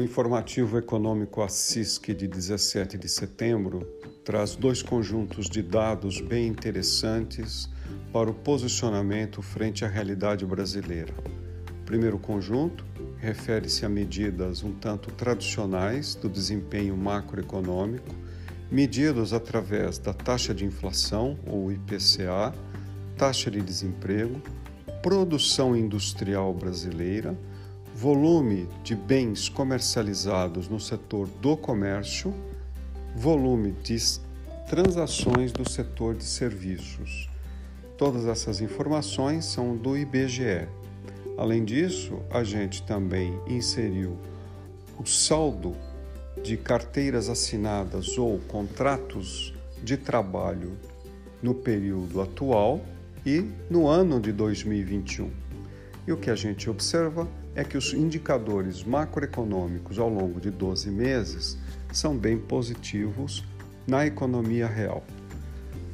O informativo econômico ASSISC de 17 de setembro traz dois conjuntos de dados bem interessantes para o posicionamento frente à realidade brasileira. O primeiro conjunto refere-se a medidas um tanto tradicionais do desempenho macroeconômico, medidos através da taxa de inflação, ou IPCA, taxa de desemprego, produção industrial brasileira, volume de bens comercializados no setor do comércio, volume de transações do setor de serviços. Todas essas informações são do IBGE. Além disso, a gente também inseriu o saldo de carteiras assinadas ou contratos de trabalho no período atual e no ano de 2021. E o que a gente observa é que os indicadores macroeconômicos ao longo de 12 meses são bem positivos na economia real.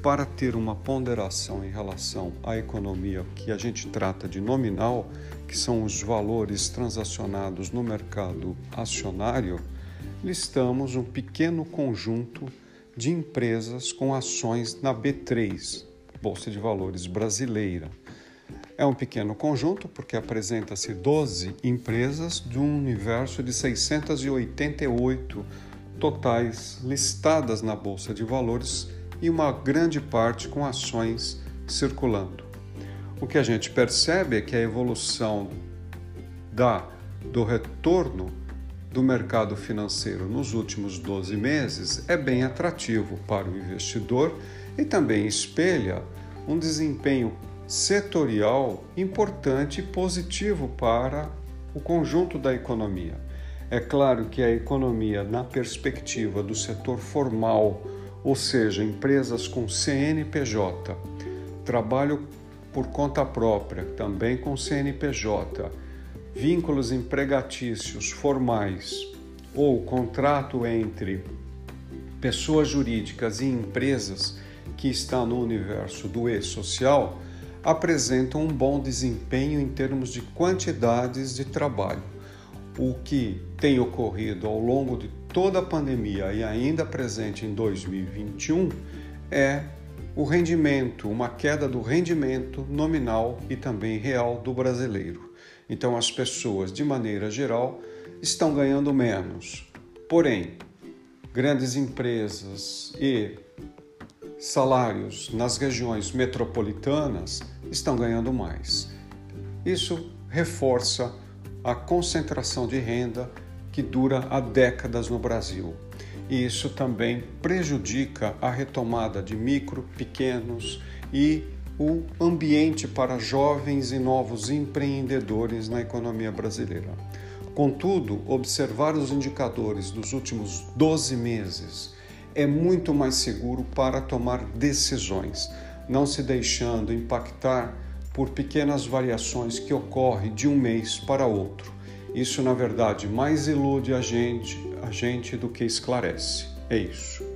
Para ter uma ponderação em relação à economia que a gente trata de nominal, que são os valores transacionados no mercado acionário, listamos um pequeno conjunto de empresas com ações na B3, Bolsa de Valores brasileira. É um pequeno conjunto porque apresenta-se 12 empresas de um universo de 688 totais listadas na Bolsa de Valores e uma grande parte com ações circulando. O que a gente percebe é que a evolução da, do retorno do mercado financeiro nos últimos 12 meses é bem atrativo para o investidor e também espelha um desempenho setorial importante e positivo para o conjunto da economia. É claro que a economia, na perspectiva do setor formal, ou seja, empresas com CNPJ, trabalho por conta própria, também com CNPJ, vínculos empregatícios formais ou contrato entre pessoas jurídicas e empresas que está no universo do e-social apresentam um bom desempenho em termos de quantidades de trabalho. O que tem ocorrido ao longo de toda a pandemia e ainda presente em 2021 é o rendimento, uma queda do rendimento nominal e também real do brasileiro. Então, as pessoas, de maneira geral, estão ganhando menos. Porém, grandes empresas e salários nas regiões metropolitanas estão ganhando mais. Isso reforça a concentração de renda que dura há décadas no Brasil. E isso também prejudica a retomada de micro, pequenos e o ambiente para jovens e novos empreendedores na economia brasileira. Contudo, observar os indicadores dos últimos 12 meses é muito mais seguro para tomar decisões, não se deixando impactar por pequenas variações que ocorrem de um mês para outro. Isso, na verdade, mais ilude a gente, a gente do que esclarece. É isso.